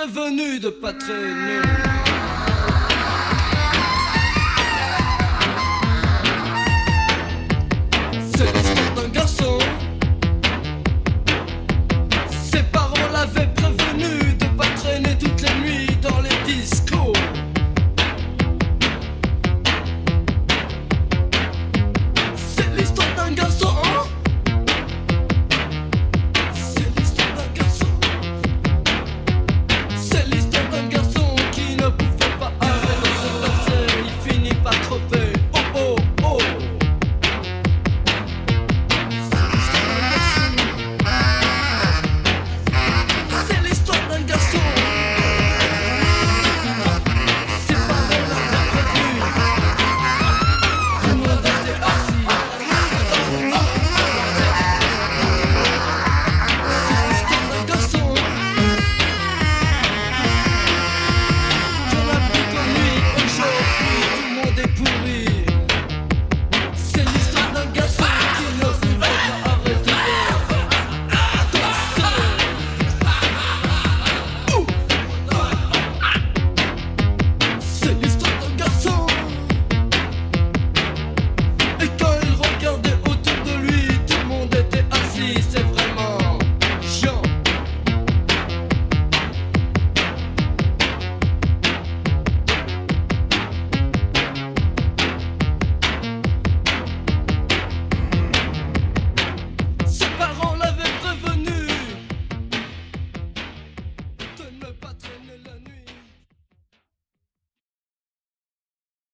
prévenu de pas traîner. C'est l'histoire d'un garçon. Ses parents l'avaient prévenu.